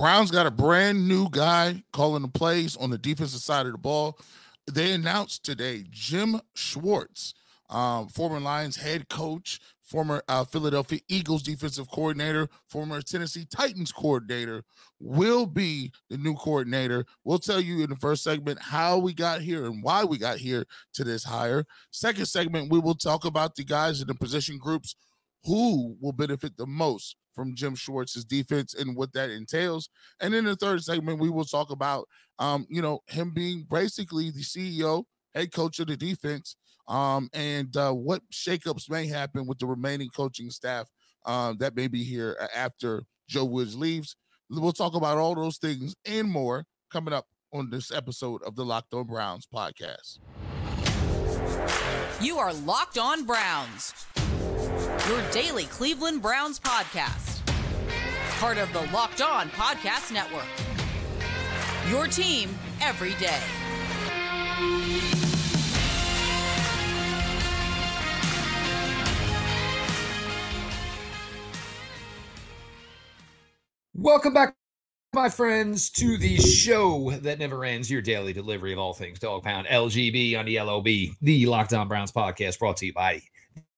Browns got a brand new guy calling the plays on the defensive side of the ball. They announced today Jim Schwartz, um, former Lions head coach, former uh, Philadelphia Eagles defensive coordinator, former Tennessee Titans coordinator, will be the new coordinator. We'll tell you in the first segment how we got here and why we got here to this hire. Second segment, we will talk about the guys in the position groups who will benefit the most from Jim Schwartz's defense and what that entails. And in the third segment, we will talk about, um, you know, him being basically the CEO, head coach of the defense, um, and uh, what shakeups may happen with the remaining coaching staff uh, that may be here after Joe Woods leaves. We'll talk about all those things and more coming up on this episode of the Locked On Browns podcast. You are Locked On Browns, your daily Cleveland Browns podcast, part of the Locked On Podcast Network. Your team every day. Welcome back, my friends, to the show that never ends. Your daily delivery of all things Dog Pound LGB on the LOB, the Locked On Browns podcast, brought to you by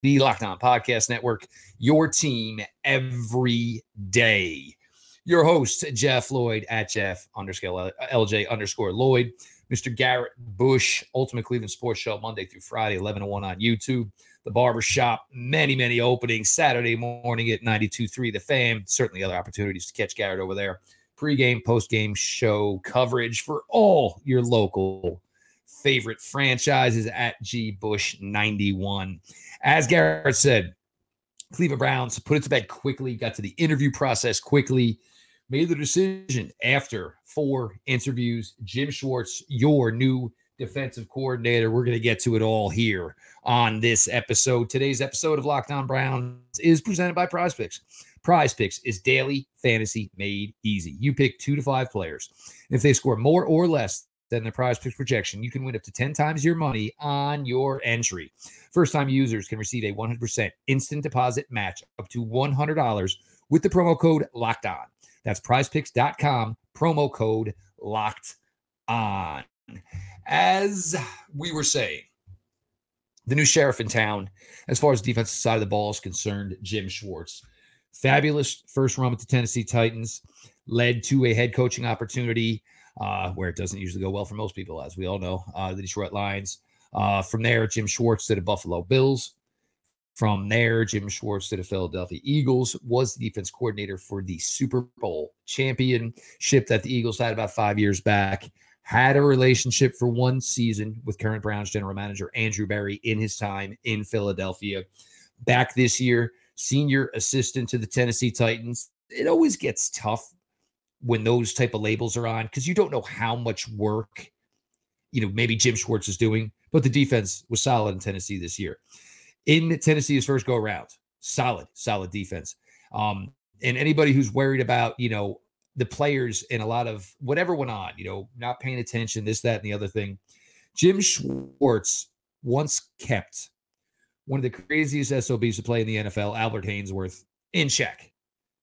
the Locked On Podcast Network. Your team every day. Your host Jeff Lloyd at Jeff underscore LJ underscore Lloyd. Mr. Garrett Bush, Ultimate Cleveland Sports Show, Monday through Friday, 11 to 1 on YouTube the barbershop, many, many openings Saturday morning at 92.3 The Fan. Certainly other opportunities to catch Garrett over there. Pre-game, post-game show coverage for all your local favorite franchises at G Bush 91. As Garrett said, Cleveland Browns put it to bed quickly, got to the interview process quickly, made the decision after four interviews. Jim Schwartz, your new defensive coordinator. We're going to get to it all here on this episode. Today's episode of Locked On Browns is presented by Prize Picks. Prize Picks is daily fantasy made easy. You pick two to five players. If they score more or less than the prize picks projection, you can win up to 10 times your money on your entry. First time users can receive a 100% instant deposit match up to $100 with the promo code locked on. That's prizepicks.com, promo code locked on. As we were saying, the new sheriff in town, as far as defensive side of the ball is concerned, Jim Schwartz. Fabulous first run with the Tennessee Titans, led to a head coaching opportunity uh, where it doesn't usually go well for most people, as we all know, uh, the Detroit Lions. Uh, from there, Jim Schwartz to the Buffalo Bills. From there, Jim Schwartz to the Philadelphia Eagles was the defense coordinator for the Super Bowl championship that the Eagles had about five years back had a relationship for one season with current Browns general manager Andrew Berry in his time in Philadelphia. Back this year, senior assistant to the Tennessee Titans. It always gets tough when those type of labels are on because you don't know how much work, you know, maybe Jim Schwartz is doing, but the defense was solid in Tennessee this year. In Tennessee's first go around, solid, solid defense. Um, and anybody who's worried about, you know, the players and a lot of whatever went on, you know, not paying attention, this, that, and the other thing. Jim Schwartz once kept one of the craziest SOBs to play in the NFL, Albert Haynesworth, in check.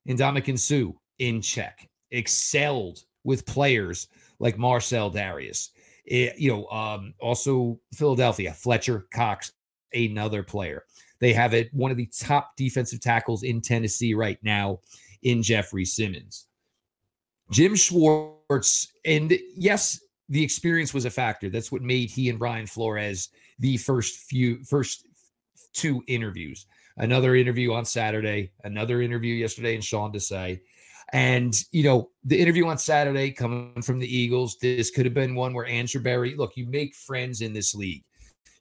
Ndamukong Suh in check. Excelled with players like Marcell Dareus. It, eh, you know, um, also Philadelphia, Fletcher Cox, another player. They have it one of the top defensive tackles in Tennessee right now in Jeffrey Simmons. Jim Schwartz, and yes, the experience was a factor. That's what made he and Brian Flores the first few first two interviews. Another interview on Saturday, another interview yesterday in Sean Desai. And, you know, the interview on Saturday coming from the Eagles, this could have been one where Andrew Berry, look, you make friends in this league.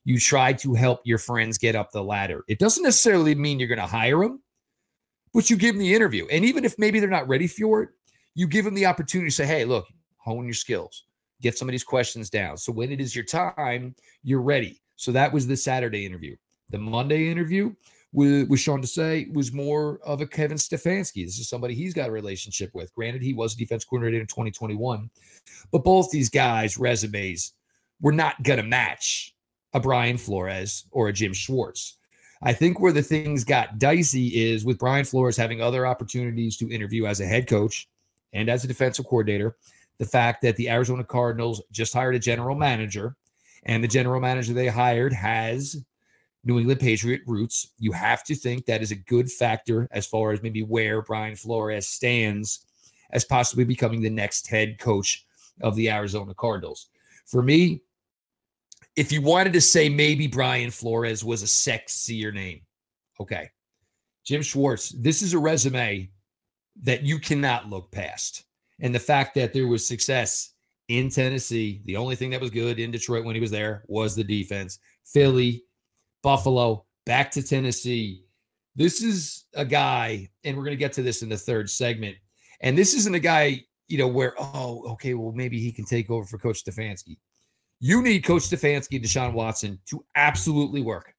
You try to help your friends get up the ladder. It doesn't necessarily mean you're going to hire them, but you give them the interview. And even if maybe they're not ready for it, you give them the opportunity to say, hey, look, hone your skills, get some of these questions down. So when it is your time, you're ready. So that was the Saturday interview. The Monday interview with, with Sean Desai was more of a Kevin Stefanski. This is somebody he's got a relationship with. Granted, he was a defense coordinator in 2021, but both these guys' resumes were not going to match a Brian Flores or a Jim Schwartz. I think where the things got dicey is with Brian Flores having other opportunities to interview as a head coach and as a defensive coordinator, the fact that the Arizona Cardinals just hired a general manager, and the general manager they hired has New England Patriot roots. You have to think that is a good factor as far as maybe where Brian Flores stands as possibly becoming the next head coach of the Arizona Cardinals. For me, if you wanted to say maybe Brian Flores was a sexier name, okay. Jim Schwartz, this is a resume that you cannot look past. And the fact that there was success in Tennessee, the only thing that was good in Detroit when he was there was the defense. Philly, Buffalo, back to Tennessee. This is a guy, and we're going to get to this in the third segment. And this isn't a guy, you know, where, oh, okay, well, maybe he can take over for Coach Stefanski. You need Coach Stefanski and Deshaun Watson to absolutely work.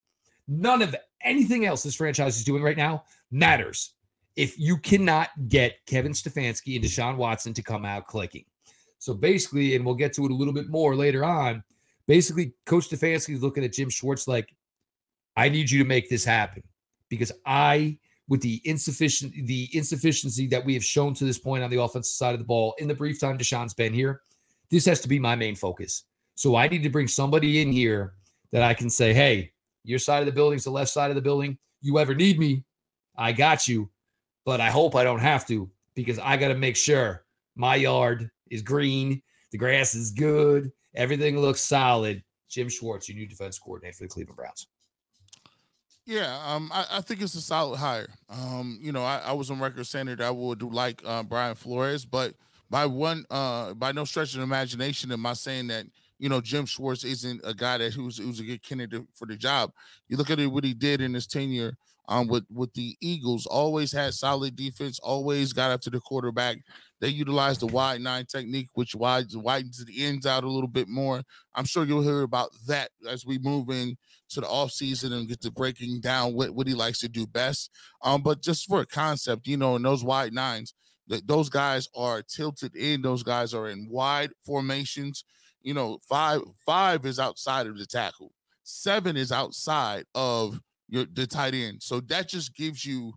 None of anything else this franchise is doing right now matters if you cannot get Kevin Stefanski and Deshaun Watson to come out clicking. So basically, and we'll get to it a little bit more later on. Basically, Coach Stefanski is looking at Jim Schwartz like, I need you to make this happen because I, with the insufficient the insufficiency that we have shown to this point on the offensive side of the ball in the brief time Deshaun's been here, this has to be my main focus. So I need to bring somebody in here that I can say, hey, your side of the building is the left side of the building. You ever need me, I got you. But I hope I don't have to because I got to make sure my yard is green, the grass is good, everything looks solid. Jim Schwartz, your new defense coordinator for the Cleveland Browns. Yeah, um, I, I, think it's a solid hire. Um, you know, I, I, was on record saying that I would do like uh, Brian Flores, but by one, uh, by no stretch of imagination, am I saying that you know, Jim Schwartz isn't a guy that who's who's a good candidate for the job. You look at it, what he did in his tenure um, with with the Eagles, always had solid defense, always got after the quarterback. They utilize the wide nine technique, which widens the ends out a little bit more. I'm sure you'll hear about that as we move in to the off season and get to breaking down what, what he likes to do best. Um, but just for a concept, you know, in those wide nines, that those guys are tilted in, those guys are in wide formations you know, five five is outside of the tackle, seven is outside of your the tight end. So that just gives you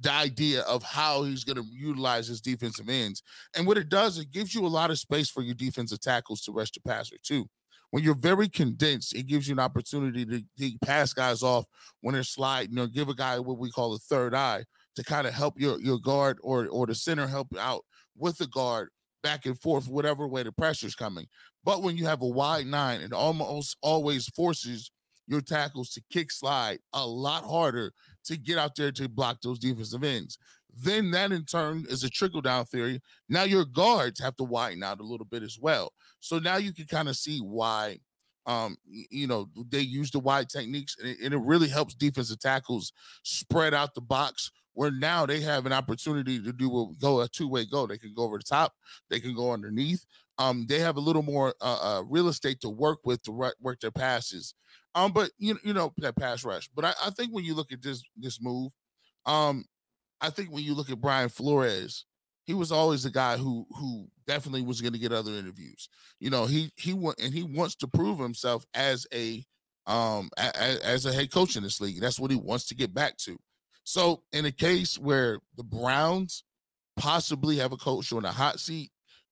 the idea of how he's going to utilize his defensive ends. And what it does, it gives you a lot of space for your defensive tackles to rush the passer too. When you're very condensed, it gives you an opportunity to, to pass guys off when they're sliding or give a guy what we call a third eye to kind of help your, your guard or, or the center help out with the guard back and forth, whatever way the pressure's coming. But when you have a wide nine, it almost always forces your tackles to kick slide a lot harder to get out there to block those defensive ends. Then that in turn is a trickle down theory. Now your guards have to widen out a little bit as well. So now you can kind of see why um you know they use the wide techniques and it, and it really helps defensive tackles spread out the box where now they have an opportunity to do a go a two-way go. They can go over the top, they can go underneath. Um, they have a little more uh, uh real estate to work with to work their passes. Um, but you you know that pass rush. But I, I think when you look at this this move, um, I think when you look at Brian Flores, he was always a guy who who definitely was going to get other interviews. You know, he he went and he wants to prove himself as a um a, as a head coach in this league. That's what he wants to get back to. So, in a case where the Browns possibly have a coach on a hot seat,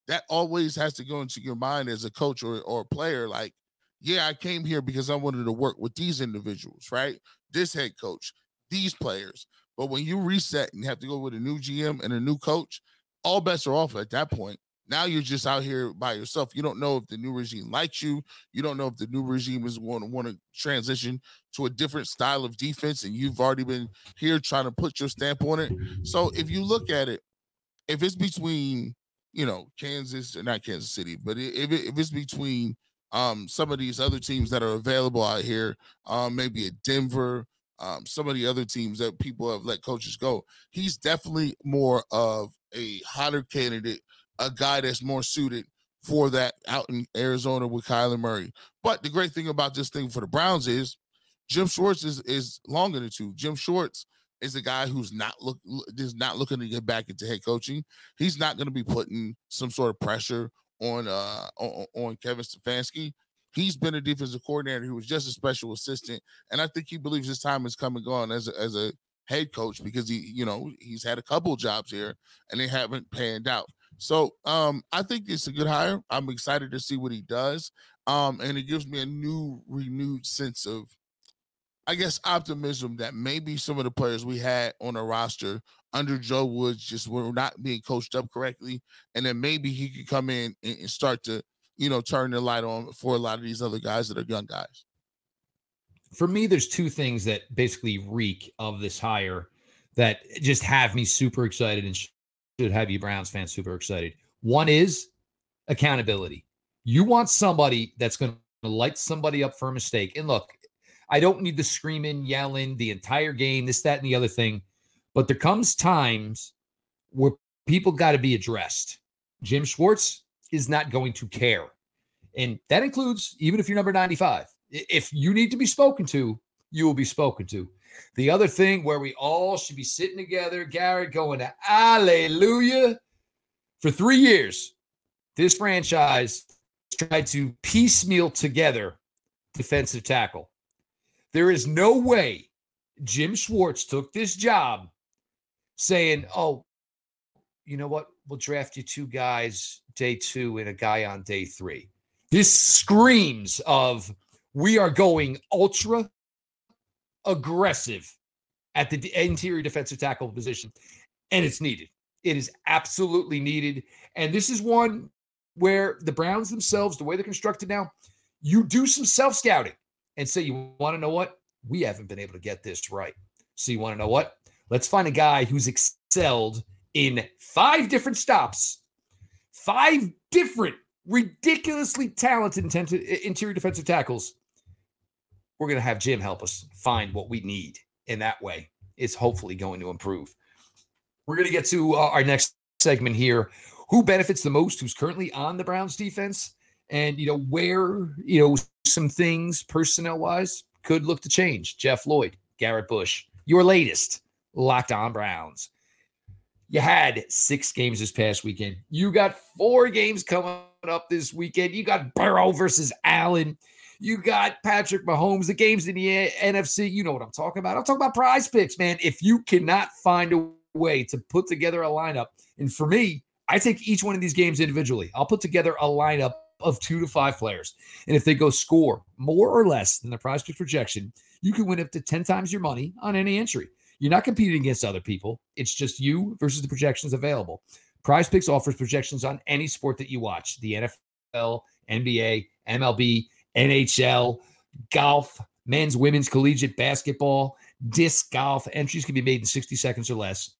that always has to go into your mind as a coach or, or a player. Like, yeah, I came here because I wanted to work with these individuals, right? This head coach, these players. But when you reset and you have to go with a new GM and a new coach, all bets are off at that point. Now you're just out here by yourself. You don't know if the new regime likes you. You don't know if the new regime is going to want to transition to a different style of defense, and you've already been here trying to put your stamp on it. So if you look at it, if it's between you know Kansas not Kansas City, but if it, if it's between um some of these other teams that are available out here, um maybe at Denver, um some of the other teams that people have let coaches go, he's definitely more of a hotter candidate a guy that's more suited for that out in Arizona with Kyler Murray. But the great thing about this thing for the Browns is Jim Schwartz is is longer than two. Jim Schwartz is a guy who's not look is not looking to get back into head coaching. He's not going to be putting some sort of pressure on uh on, on Kevin Stefanski. He's been a defensive coordinator He was just a special assistant, and I think he believes his time is coming on as a, as a head coach because he you know he's had a couple jobs here and they haven't panned out. So um, I think it's a good hire. I'm excited to see what he does. Um, and it gives me a new, renewed sense of, I guess, optimism that maybe some of the players we had on the roster under Joe Woods just were not being coached up correctly, and then maybe he could come in and, and start to, you know, turn the light on for a lot of these other guys that are young guys. For me, there's two things that basically reek of this hire that just have me super excited and should have you Browns fans super excited. One is accountability. You want somebody that's going to light somebody up for a mistake. And look, I don't need the screaming, yelling the entire game, this, that, and the other thing. But there comes times where people got to be addressed. Jim Schwartz is not going to care. And that includes even if you're number 95. If you need to be spoken to, you will be spoken to. The other thing where we all should be sitting together, Garrett, going to Alleluia. For three years, this franchise tried to piecemeal together defensive tackle. There is no way Jim Schwartz took this job saying, oh, you know what? We'll draft you two guys day two and a guy on day three. This screams of we are going ultra aggressive at the interior defensive tackle position, and it's needed. It is absolutely needed. And this is one where the Browns themselves, the way they're constructed now, you do some self scouting and say, you want to know what? We haven't been able to get this right. So you want to know what? Let's find a guy who's excelled in five different stops, five different ridiculously talented interior defensive tackles we're going to have Jim help us find what we need. In that way, it's hopefully going to improve. We're going to get to uh, our next segment here. Who benefits the most? Who's currently on the Browns defense? And, you know, where, you know, some things personnel wise could look to change. Jeff Lloyd, Garrett Bush, your latest Locked On Browns. You had six games this past weekend. You got four games coming up this weekend. You got Burrow versus Allen. You got Patrick Mahomes, the games in the NFC. You know what I'm talking about. I'm talking about prize picks, man. If you cannot find a way to put together a lineup, and for me, I take each one of these games individually. I'll put together a lineup of two to five players. And if they go score more or less than the prize pick projection, you can win up to 10 times your money on any entry. You're not competing against other people. It's just you versus the projections available. Prize Picks offers projections on any sport that you watch the NFL, NBA, MLB, NHL, golf, men's, women's, collegiate basketball, disc golf. Entries can be made in 60 seconds or less.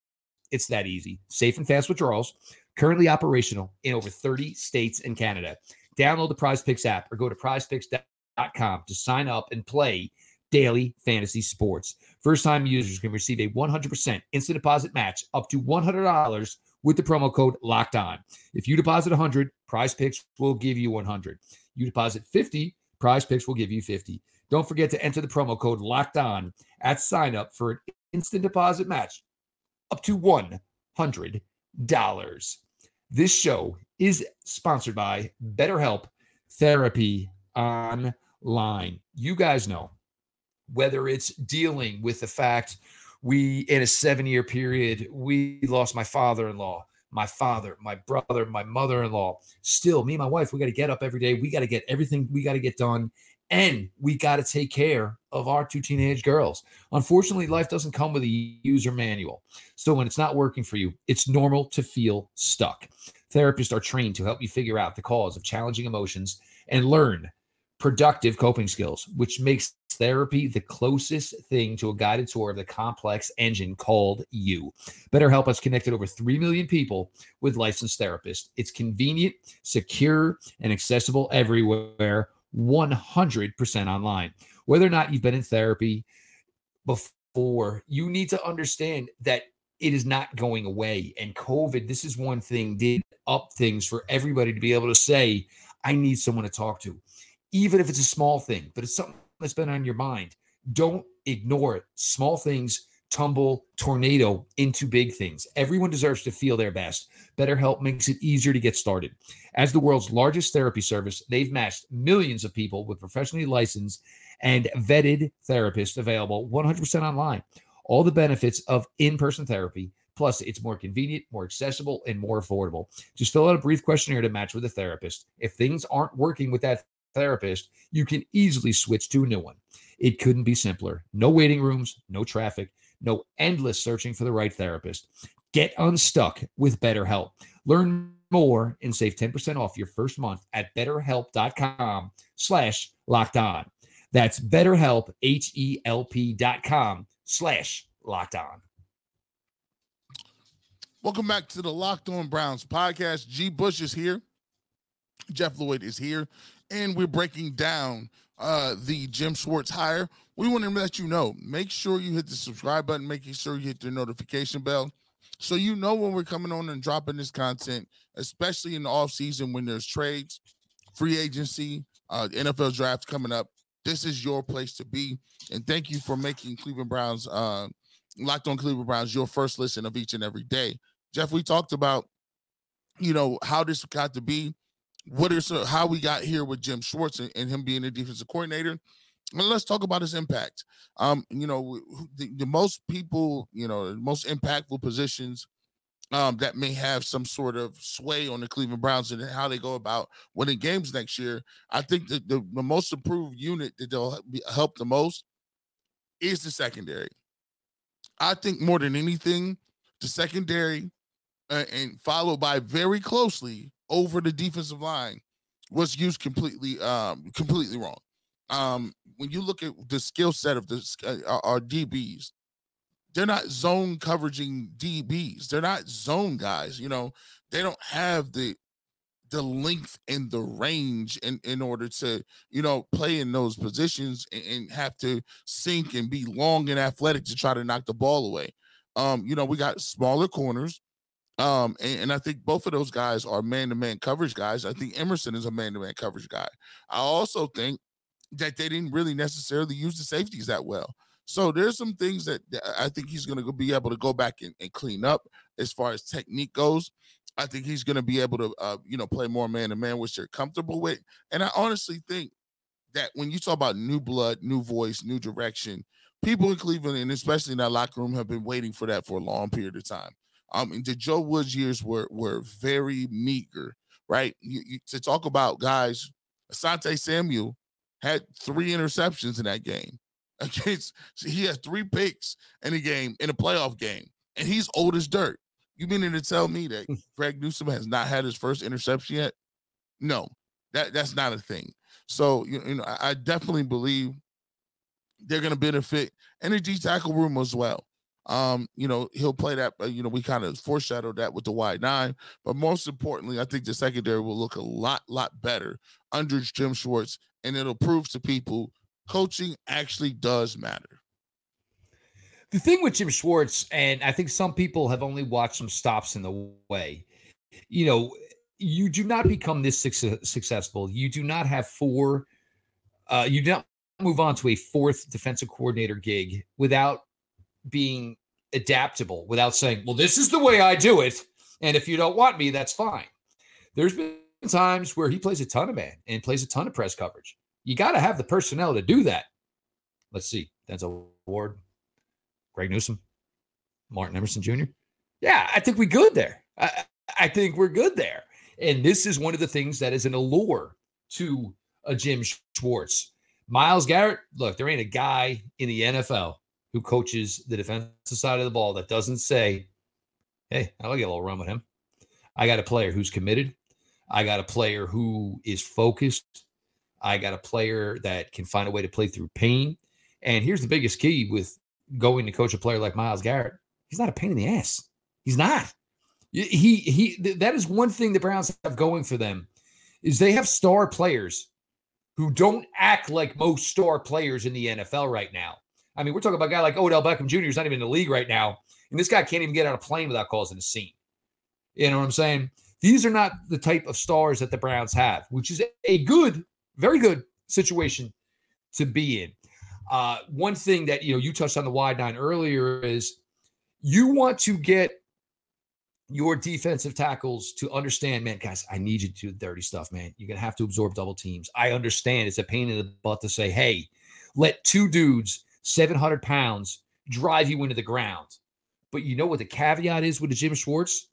It's that easy. Safe and fast withdrawals. Currently operational in over 30 states and Canada. Download the Prize Picks app or go to prizepicks.com to sign up and play daily fantasy sports. First time users can receive a 100% instant deposit match up to $100 with the promo code locked on. If you deposit 100, Prize Picks will give you 100. You deposit 50, Prize Picks will give you 50. Don't forget to enter the promo code locked on at sign up for an instant deposit match up to $100. This show is sponsored by BetterHelp Therapy Online. You guys know whether it's dealing with the fact we, in a seven year period, we lost my father in law my father, my brother, my mother in law. Still, me and my wife, we got to get up every day. We got to get everything we got to get done. And we got to take care of our two teenage girls. Unfortunately, life doesn't come with a user manual. So when it's not working for you, it's normal to feel stuck. Therapists are trained to help you figure out the cause of challenging emotions and learn productive coping skills, which makes therapy the closest thing to a guided tour of the complex engine called you. BetterHelp has connected over 3 million people with licensed therapists. It's convenient, secure, and accessible everywhere, 100% online. Whether or not you've been in therapy before, you need to understand that it is not going away. And COVID, this is one thing, did up things for everybody to be able to say, I need someone to talk to even if it's a small thing, but it's something that's been on your mind. Don't ignore it. Small things tumble tornado into big things. Everyone deserves to feel their best. BetterHelp makes it easier to get started. As the world's largest therapy service, they've matched millions of people with professionally licensed and vetted therapists available 100% online. All the benefits of in person therapy Plus, it's more convenient, more accessible, and more affordable. Just fill out a brief questionnaire to match with a therapist. If things aren't working with that therapist, you can easily switch to a new one. It couldn't be simpler. No waiting rooms, no traffic, no endless searching for the right therapist. Get unstuck with BetterHelp. Learn more and save 10% off your first month at betterhelp.com slash locked on. That's betterhelp, H-E-L-P dot com slash locked on. Welcome back to the Locked On Browns podcast. G. Bush is here. Jeff Lloyd is here. And we're breaking down uh, the Jim Schwartz hire. We want to let you know. Make sure you hit the subscribe button, making sure you hit the notification bell so you know when we're coming on and dropping this content, especially in the off season when there's trades, free agency, uh, NFL draft coming up. This is your place to be. And thank you for making Cleveland Browns, uh, Locked on Cleveland Browns, your first listen of each and every day. Jeff, we talked about, you know, how this got to be, what is how we got here with Jim Schwartz and, and him being the defensive coordinator. And let's talk about his impact. Um, you know, the, the most people, you know, most impactful positions um, that may have some sort of sway on the Cleveland Browns and how they go about winning games next year. I think that the, the most improved unit that they'll help the most is the secondary. I think more than anything, the secondary uh, and followed by very closely over the defensive line was used completely um completely wrong. Um when you look at the skill set of the uh, our DBs, they're not zone coveraging DBs. They're not zone guys. You know, they don't have the the length and the range in, in order to, you know, play in those positions and, and have to sink and be long and athletic to try to knock the ball away. Um, you know, we got smaller corners. Um, and, and I think both of those guys are man-to-man coverage guys. I think Emerson is a man-to-man coverage guy. I also think that they didn't really necessarily use the safeties that well. So there's some things that I think he's going to be able to go back and, and, clean up as far as technique goes. I think he's going to be able to, uh, you know, play more man to man, which they're comfortable with. And I honestly think that when you talk about new blood, new voice, new direction, people in Cleveland and especially in that locker room have been waiting for that for a long period of time. Um, the Joe Woods years were were very meager, right? You, you, to talk about guys, Asante Samuel had three interceptions in that game against he has three picks in a game in a playoff game, and he's old as dirt. You meaning to tell me that. Greg Newsome has not had his first interception yet? No, that that's not a thing. So you, you know, I, I definitely believe they're going to benefit in the D tackle room as well. Um, you know, he'll play that. Uh, you know, we kind of foreshadowed that with the wide nine, but most importantly, I think the secondary will look a lot, lot better under Jim Schwartz, and it'll prove to people coaching actually does matter. The thing with Jim Schwartz, and I think some people have only watched some stops in the way, you know, you do not become this success- successful. You do not have four, uh, you don't move on to a fourth defensive coordinator gig without being adaptable, without saying, well, this is the way I do it. And if you don't want me, that's fine. There's been times where he plays a ton of man and plays a ton of press coverage. You got to have the personnel to do that. Let's see. Denzel Ward, Greg Newsome, Martin Emerson Jr. Yeah, I think we're good there. I, I think we're good there. And this is one of the things that is an allure to a Jim Schwartz. Myles Garrett, look, there ain't a guy in the NFL who coaches the defensive side of the ball that doesn't say, hey, I'll get a little run with him. I got a player who's committed. I got a player who is focused. I got a player that can find a way to play through pain. And here's the biggest key with going to coach a player like Myles Garrett. He's not a pain in the ass. He's not. He he that is one thing the Browns have going for them is they have star players who don't act like most star players in the NFL right now. I mean, we're talking about a guy like Odell Beckham Jr. who's not even in the league right now, and this guy can't even get on a plane without causing a scene. You know what I'm saying? These are not the type of stars that the Browns have, which is a good very good situation to be in. Uh, one thing that you know you touched on the wide nine earlier is you want to get your defensive tackles to understand, man, guys, I need you to do the dirty stuff, man. You're gonna have to absorb double teams. I understand it's a pain in the butt to say, hey, let two dudes, 700 pounds, drive you into the ground. But you know what the caveat is with the Jim Schwartz?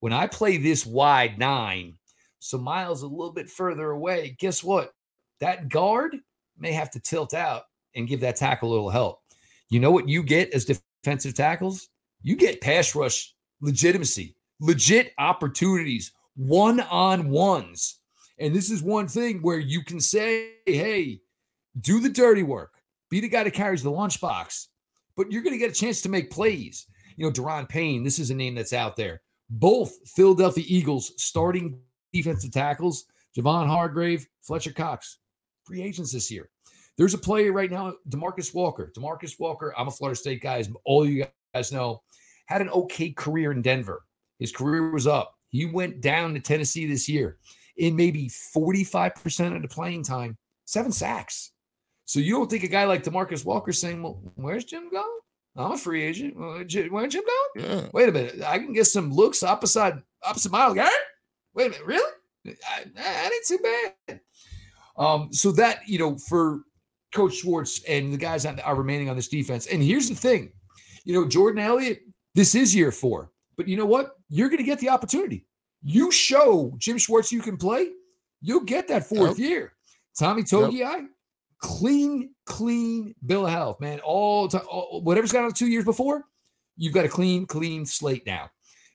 When I play this wide nine, so Myles a little bit further away, guess what? That guard may have to tilt out and give that tackle a little help. You know what you get as defensive tackles? You get pass rush legitimacy, legit opportunities, one on ones. And this is one thing where you can say, hey, do the dirty work, be the guy that carries the lunchbox, but you're going to get a chance to make plays. You know, Daron Payne, this is a name that's out there. Both Philadelphia Eagles starting defensive tackles, Javon Hargrave, Fletcher Cox, free agents this year. There's a player right now, Demarcus Walker. Demarcus Walker, I'm a Florida State guy, as all you guys know, had an okay career in Denver. His career was up. He went down to Tennessee this year in maybe 45% of the playing time, seven sacks. So you don't think a guy like Demarcus Walker saying, "Well, where's Jim going? I'm a free agent. Where's Jim going? Yeah. Wait a minute, I can get some looks opposite opposite Myles Garrett. Wait a minute, really? I, I, ain't too bad. Um, so that you know, for Coach Schwartz and the guys that are remaining on this defense. And here's the thing, you know, Jordan Elliott, this is year four, but you know what? You're going to get the opportunity. You show Jim Schwartz you can play, you'll get that fourth yep. year. Tommy Togiai, yep. Clean, clean bill of health, man. All, all whatever's gone on two years before, you've got a clean, clean slate now.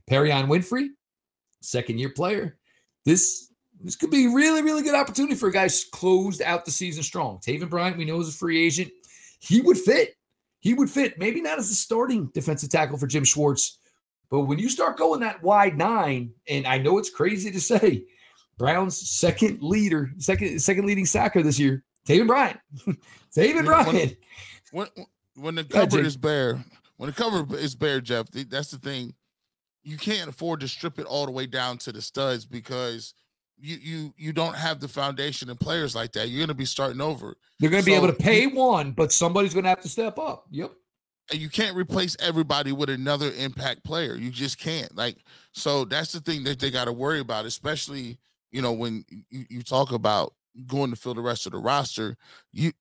Perrion Winfrey, second year player. This this could be really, really good opportunity for a guy closed out the season strong. Taven Bryan, we know is a free agent. He would fit. He would fit. Maybe not as a starting defensive tackle for Jim Schwartz, but when you start going that wide nine, and I know it's crazy to say, Brown's second leader, second second leading sacker this year, Taven Bryan. David Bryant. When, when, when the cupboard is bare, when the cover is bare, Jeff, that's the thing. You can't afford to strip it all the way down to the studs because you you you don't have the foundation and players like that. You're going to be starting over. They're going to so be able to pay one, but somebody's going to have to step up. Yep. You can't replace everybody with another impact player. You just can't. Like so, that's the thing that they got to worry about, especially you know when you, you talk about going to fill the rest of the roster. You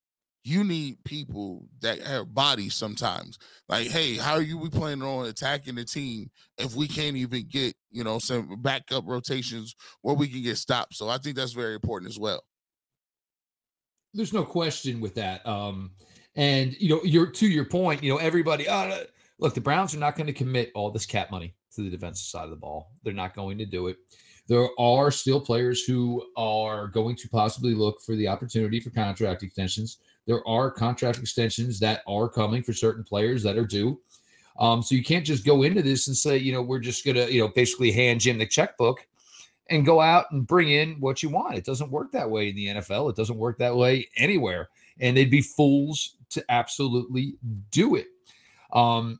you need people that have bodies sometimes. Like, hey, how are you we planning on attacking the team if we can't even get, you know, some backup rotations where we can get stopped? So I think that's very important as well. There's no question with that. Um, and you know, you're to your point, you know, everybody uh, look, the Browns are not going to commit all this cap money to the defensive side of the ball. They're not going to do it. There are still players who are going to possibly look for the opportunity for contract extensions there are contract extensions that are coming for certain players that are due. Um, so you can't just go into this and say, you know, we're just gonna, you know, basically hand Jim the checkbook and go out and bring in what you want. It doesn't work that way in the NFL. It doesn't work that way anywhere. And they'd be fools to absolutely do it. Um,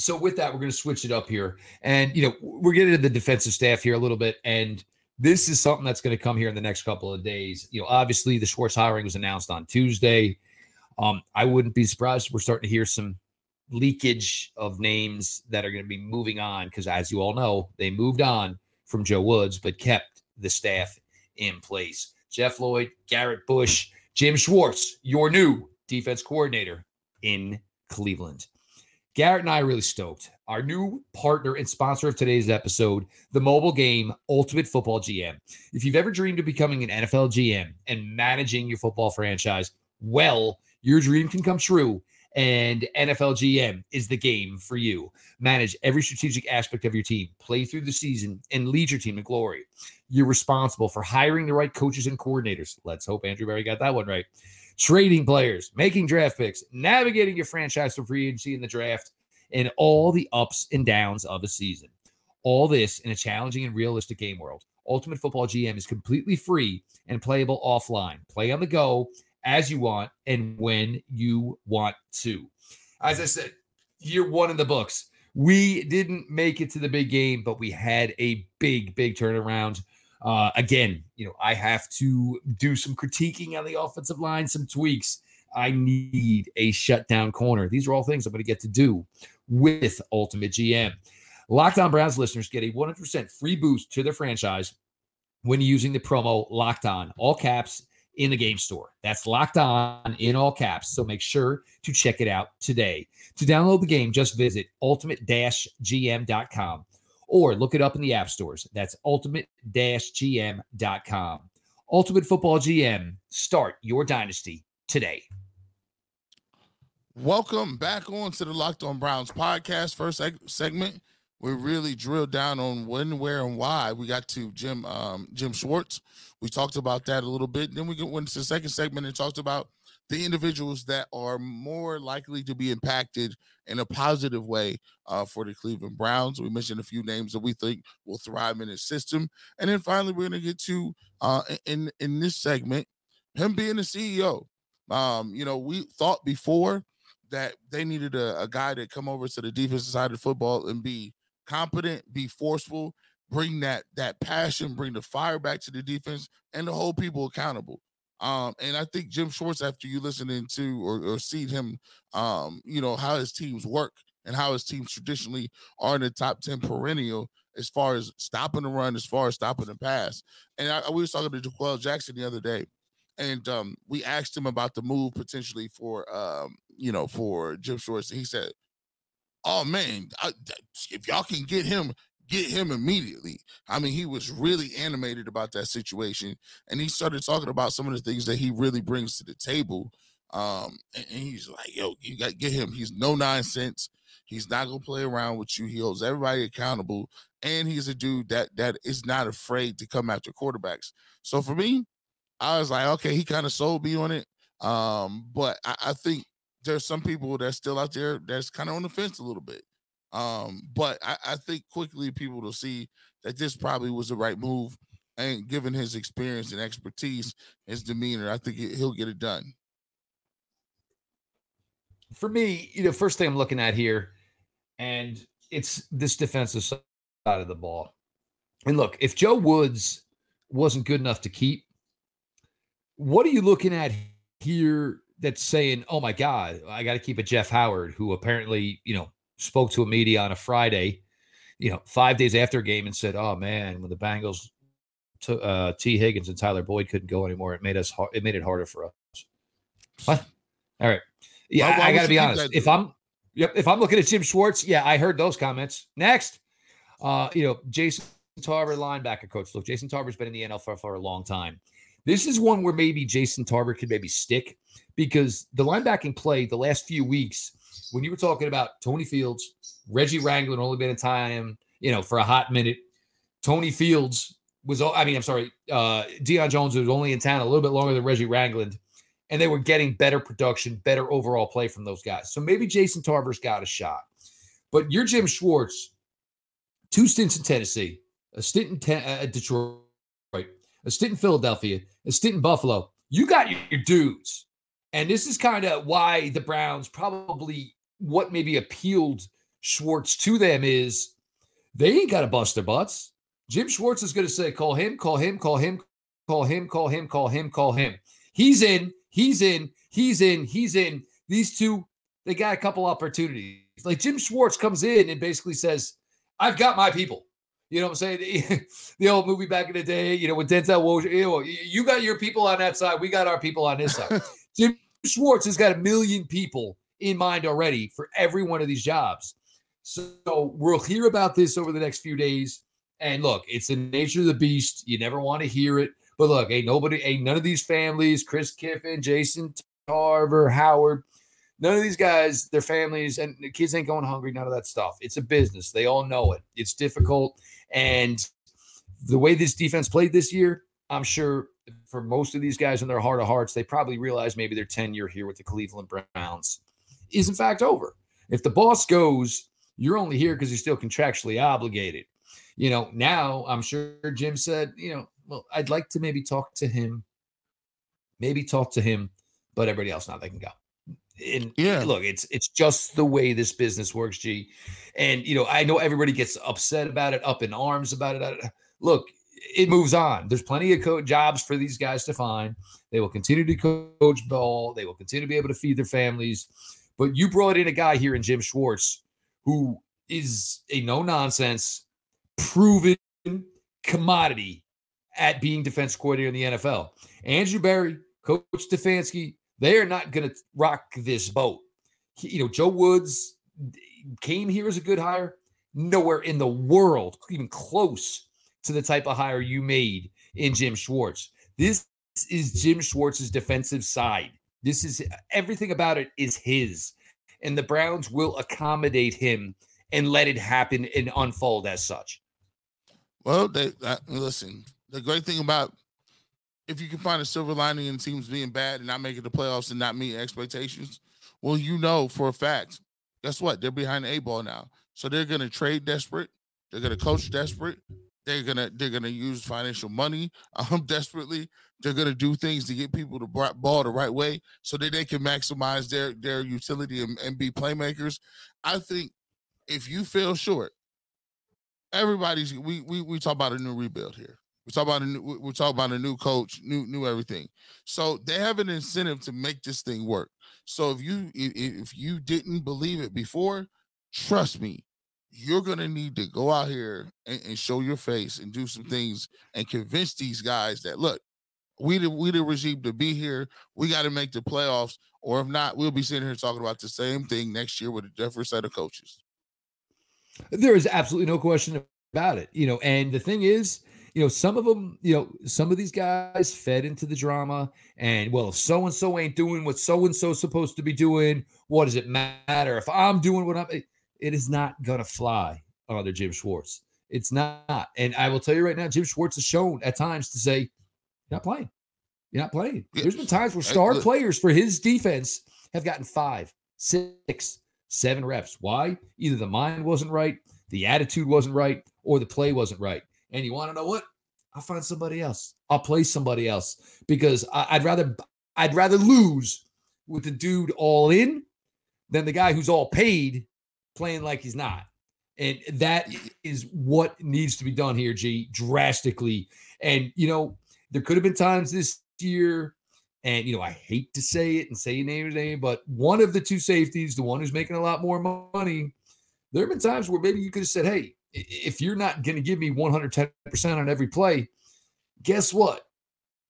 so with that, we're going to switch it up here, and you know, we're getting to the defensive staff here a little bit, and this is something that's going to come here in the next couple of days. You know, obviously the Schwartz hiring was announced on Tuesday. Um, I wouldn't be surprised if we're starting to hear some leakage of names that are going to be moving on because, as you all know, they moved on from Joe Woods but kept the staff in place. Jeff Lloyd, Garrett Bush, Jim Schwartz, your new defense coordinator in Cleveland. Garrett and I are really stoked. Our new partner and sponsor of today's episode, the mobile game Ultimate Football GM. If you've ever dreamed of becoming an NFL GM and managing your football franchise, well, your dream can come true. And NFL GM is the game for you. Manage every strategic aspect of your team, play through the season, and lead your team in glory. You're responsible for hiring the right coaches and coordinators. Let's hope Andrew Berry got that one right trading players, making draft picks, navigating your franchise for free agency in the draft, and all the ups and downs of a season. All this in a challenging and realistic game world. Ultimate Football GM is completely free and playable offline. Play on the go as you want and when you want to. As I said, year one in the books. We didn't make it to the big game, but we had a big, big turnaround. Uh, again, you know, I have to do some critiquing on the offensive line, some tweaks. I need a shutdown corner. These are all things I'm going to get to do with Ultimate GM. Locked On Browns listeners get a 100% free boost to their franchise when using the promo Locked On, all caps in the game store. That's locked on in all caps. So make sure to check it out today. To download the game, just visit ultimate gm.com or look it up in the app stores. That's ultimate gm.com. Ultimate Football GM. Start your dynasty today. Welcome back on to the Locked On Browns podcast. First segment, we really drilled down on when, where, and why. We got to Jim um, Jim Schwartz. We talked about that a little bit. Then we went to the second segment and talked about the individuals that are more likely to be impacted in a positive way uh, for the Cleveland Browns. We mentioned a few names that we think will thrive in his system, and then finally we're going to get to uh, in in this segment him being the CEO. Um, you know, we thought before that they needed a, a guy to come over to the defensive side of football and be competent, be forceful, bring that that passion, bring the fire back to the defense, and to hold people accountable. Um, and I think Jim Schwartz, after you listening to or, or see him, um, you know, how his teams work and how his teams traditionally are in the top 10 perennial as far as stopping the run, as far as stopping the pass. And I, we was talking to D'Qwell Jackson the other day, and um, we asked him about the move potentially for um, you know, for Jim Schwartz. He said, Oh man, I, if y'all can get him, get him immediately. I mean, he was really animated about that situation, and he started talking about some of the things that he really brings to the table. Um, and, and he's like, "Yo, you got get him. He's no nonsense. He's not gonna play around with you. He holds everybody accountable, and he's a dude that that is not afraid to come after quarterbacks. So for me, I was like, okay, he kind of sold me on it. Um, but I, I think there's some people that's still out there that's kind of on the fence a little bit. Um, but I, I think quickly people will see that this probably was the right move. And given his experience and expertise, his demeanor, I think he'll get it done. For me, you know, first thing I'm looking at here, and it's this defensive side of the ball. And look, if Joe Woods wasn't good enough to keep, what are you looking at here that's saying, "Oh my God, I got to keep a Jeff Howard," who apparently, you know, spoke to a media on a Friday, you know, five days after a game and said, "Oh man, when the Bengals, t- uh, Tee Higgins and Tyler Boyd couldn't go anymore, it made us hard, it made it harder for us." What? All right, yeah, why I got to be honest. If I'm, yep, if I'm looking at Jim Schwartz, yeah, I heard those comments. Next, uh, you know, Jason Tarver, linebacker coach. Look, Jason Tarver's been in the NFL for a long time. This is one where maybe Jason Tarver could maybe stick because the linebacking play the last few weeks, when you were talking about Tony Fields, Reggie Ragland only been in time, you know, for a hot minute. Tony Fields was, I mean, I'm sorry, uh, Deion Jones was only in town a little bit longer than Reggie Ragland, and they were getting better production, better overall play from those guys. So maybe Jason Tarver's got a shot. But you're Jim Schwartz, two stints in Tennessee, a stint in te- uh, Detroit, a stint in Philadelphia, a stint in Buffalo. You got your, your dudes. And this is kind of why the Browns probably what maybe appealed Schwartz to them is they ain't got to bust their butts. Jim Schwartz is going to say, call him, call him, call him, call him, call him, call him, call him. He's in, he's in, he's in, he's in. These two, they got a couple opportunities. Like Jim Schwartz comes in and basically says, I've got my people. You know what I'm saying? the old movie back in the day, you know, with Denzel Washington, you, know, you got your people on that side, we got our people on this side. Jim Schwartz has got a million people in mind already for every one of these jobs. So we'll hear about this over the next few days. And look, it's the nature of the beast. You never want to hear it. But look, ain't nobody, ain't none of these families, Chris Kiffin, Jason Tarver, Howard, none of these guys, their families and the kids ain't going hungry, none of that stuff. It's a business. They all know it. It's difficult. And the way this defense played this year, I'm sure for most of these guys in their heart of hearts, they probably realize maybe their tenure here with the Cleveland Browns is in fact over. If the boss goes, you're only here because you're still contractually obligated. You know, now I'm sure Jim said, you know, well, I'd like to maybe talk to him, maybe talk to him, but everybody else now they can go. And yeah, look, it's it's just the way this business works, G. And you know, I know everybody gets upset about it, up in arms about it. Look, it moves on. There's plenty of co- jobs for these guys to find. They will continue to coach ball. They will continue to be able to feed their families. But you brought in a guy here in Jim Schwartz who is a no nonsense, proven commodity at being defense coordinator in the NFL. Andrew Berry, Coach Stefanski, they are not going to rock this boat. You know, Joe Woods came here as a good hire. Nowhere in the world, even close to the type of hire you made in Jim Schwartz. This is Jim Schwartz's defensive side. This is everything about it is his. And the Browns will accommodate him and let it happen and unfold as such. Well, they uh, listen. The great thing about if you can find a silver lining in teams being bad and not making the playoffs and not meeting expectations, well, you know for a fact. Guess what? They're behind the eight ball now, so they're going to trade desperate. They're going to coach desperate. They're gonna they're gonna use financial money um desperately. They're gonna do things to get people to ball the right way so that they can maximize their their utility and, and be playmakers. I think if you feel short, everybody's we we we talk about a new rebuild here. We talk about a new we talk about a new coach, new new everything. So they have an incentive to make this thing work. So if you if you didn't believe it before, trust me, you're gonna need to go out here and, and, show your face and do some things and convince these guys that look, we the we the regime to be here. We got to make the playoffs, or if not, we'll be sitting here talking about the same thing next year with a different set of coaches. There is absolutely no question about it. You know, and the thing is, you know, some of them, you know, some of these guys fed into the drama. And well, if so and so ain't doing what so and so supposed to be doing, what does it matter if I'm doing what I'm? Eh, it is not gonna fly under Jim Schwartz. It's not. And I will tell you right now, Jim Schwartz has shown at times to say, "You're not playing. You're not playing." There's been times where star players for his defense have gotten five, six, seven reps. Why? Either the mind wasn't right, the attitude wasn't right, or the play wasn't right. And you want to know what? I'll find somebody else. I'll play somebody else because I'd rather I'd rather lose with the dude all in than the guy who's all paid playing like he's not. And that is what needs to be done here, G, drastically. And, you know, there could have been times this year, and, you know, I hate to say it and say your name today, but one of the two safeties, the one who's making a lot more money, there have been times where maybe you could have said, hey, if you're not going to give me 110% on every play, guess what?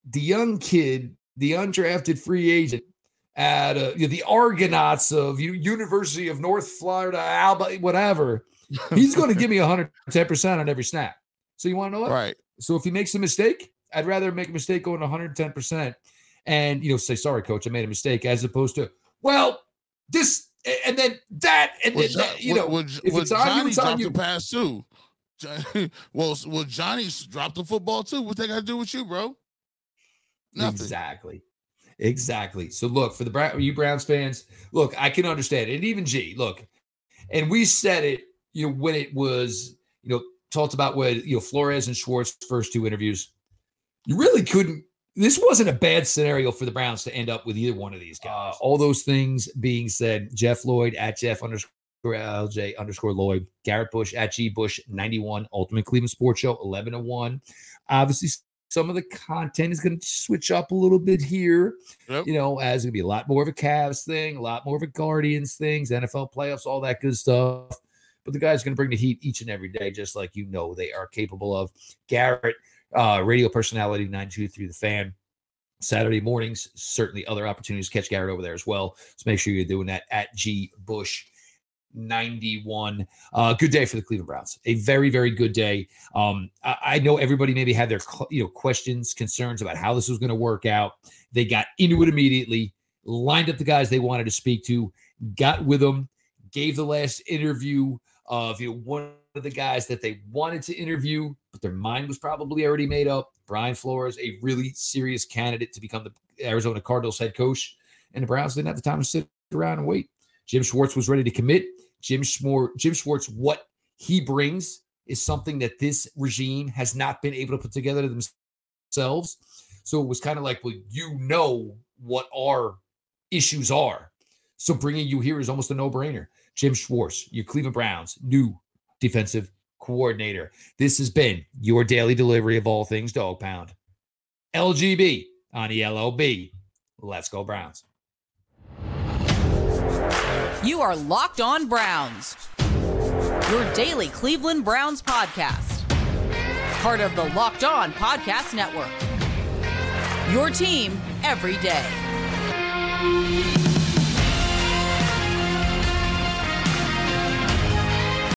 The young kid, the undrafted free agent at uh, you know, the Argonauts of University of North Florida, Alba, whatever, he's going to give me 110% on every snap. So you want to know what? Right. So if he makes a mistake, I'd rather make a mistake going 110% and, you know, say, sorry, coach, I made a mistake, as opposed to, well, this and then that, and well, then that, you know, well, if well, it's Johnny on you, it's dropped on you. the pass too. well, well, Johnny's dropped the football too. What they got to do with you, bro? Nothing. Exactly. Exactly. So look for the you Browns fans. Look, I can understand it. And even G, look, and we said it. You know when it was you know talked about when you know Flores and Schwartz first two interviews. You really couldn't. This wasn't a bad scenario for the Browns to end up with either one of these guys. Uh, all those things being said, Jeff Lloyd at Jeff underscore LJ underscore Lloyd, Garrett Bush at G Bush 91, Ultimate Cleveland Sports Show 11 to 1. Obviously, some of the content is going to switch up a little bit here. Yep. You know, as going to be a lot more of a Cavs thing, a lot more of a Guardians things, NFL playoffs, all that good stuff. But the guy's are going to bring the heat each and every day, just like you know they are capable of. Garrett, uh, radio personality 92.3 The Fan. Saturday mornings, certainly other opportunities to catch Garrett over there as well. So make sure you're doing that at G Bush 91. Uh, good day for the Cleveland Browns. A very, very good day. Um, I, I, know everybody maybe had their you know questions, concerns about how this was going to work out. They got into it immediately, lined up the guys they wanted to speak to, got with them, gave the last interview of you know one of the guys that they wanted to interview, but their mind was probably already made up. Brian Flores, a really serious candidate to become the Arizona Cardinals head coach, and the Browns didn't have the time to sit around and wait. Jim Schwartz was ready to commit. Jim Schwartz, Jim Schwartz, what he brings is something that this regime has not been able to put together themselves. So it was kind of like, well, you know what our issues are. So bringing you here is almost a no brainer. Jim Schwartz, your Cleveland Browns, new defensive coordinator. This has been your daily delivery of all things dog pound. LGB on ELOB. Let's go, Browns. You are Locked On Browns, your daily Cleveland Browns podcast. Part of the Locked On Podcast Network. Your team every day.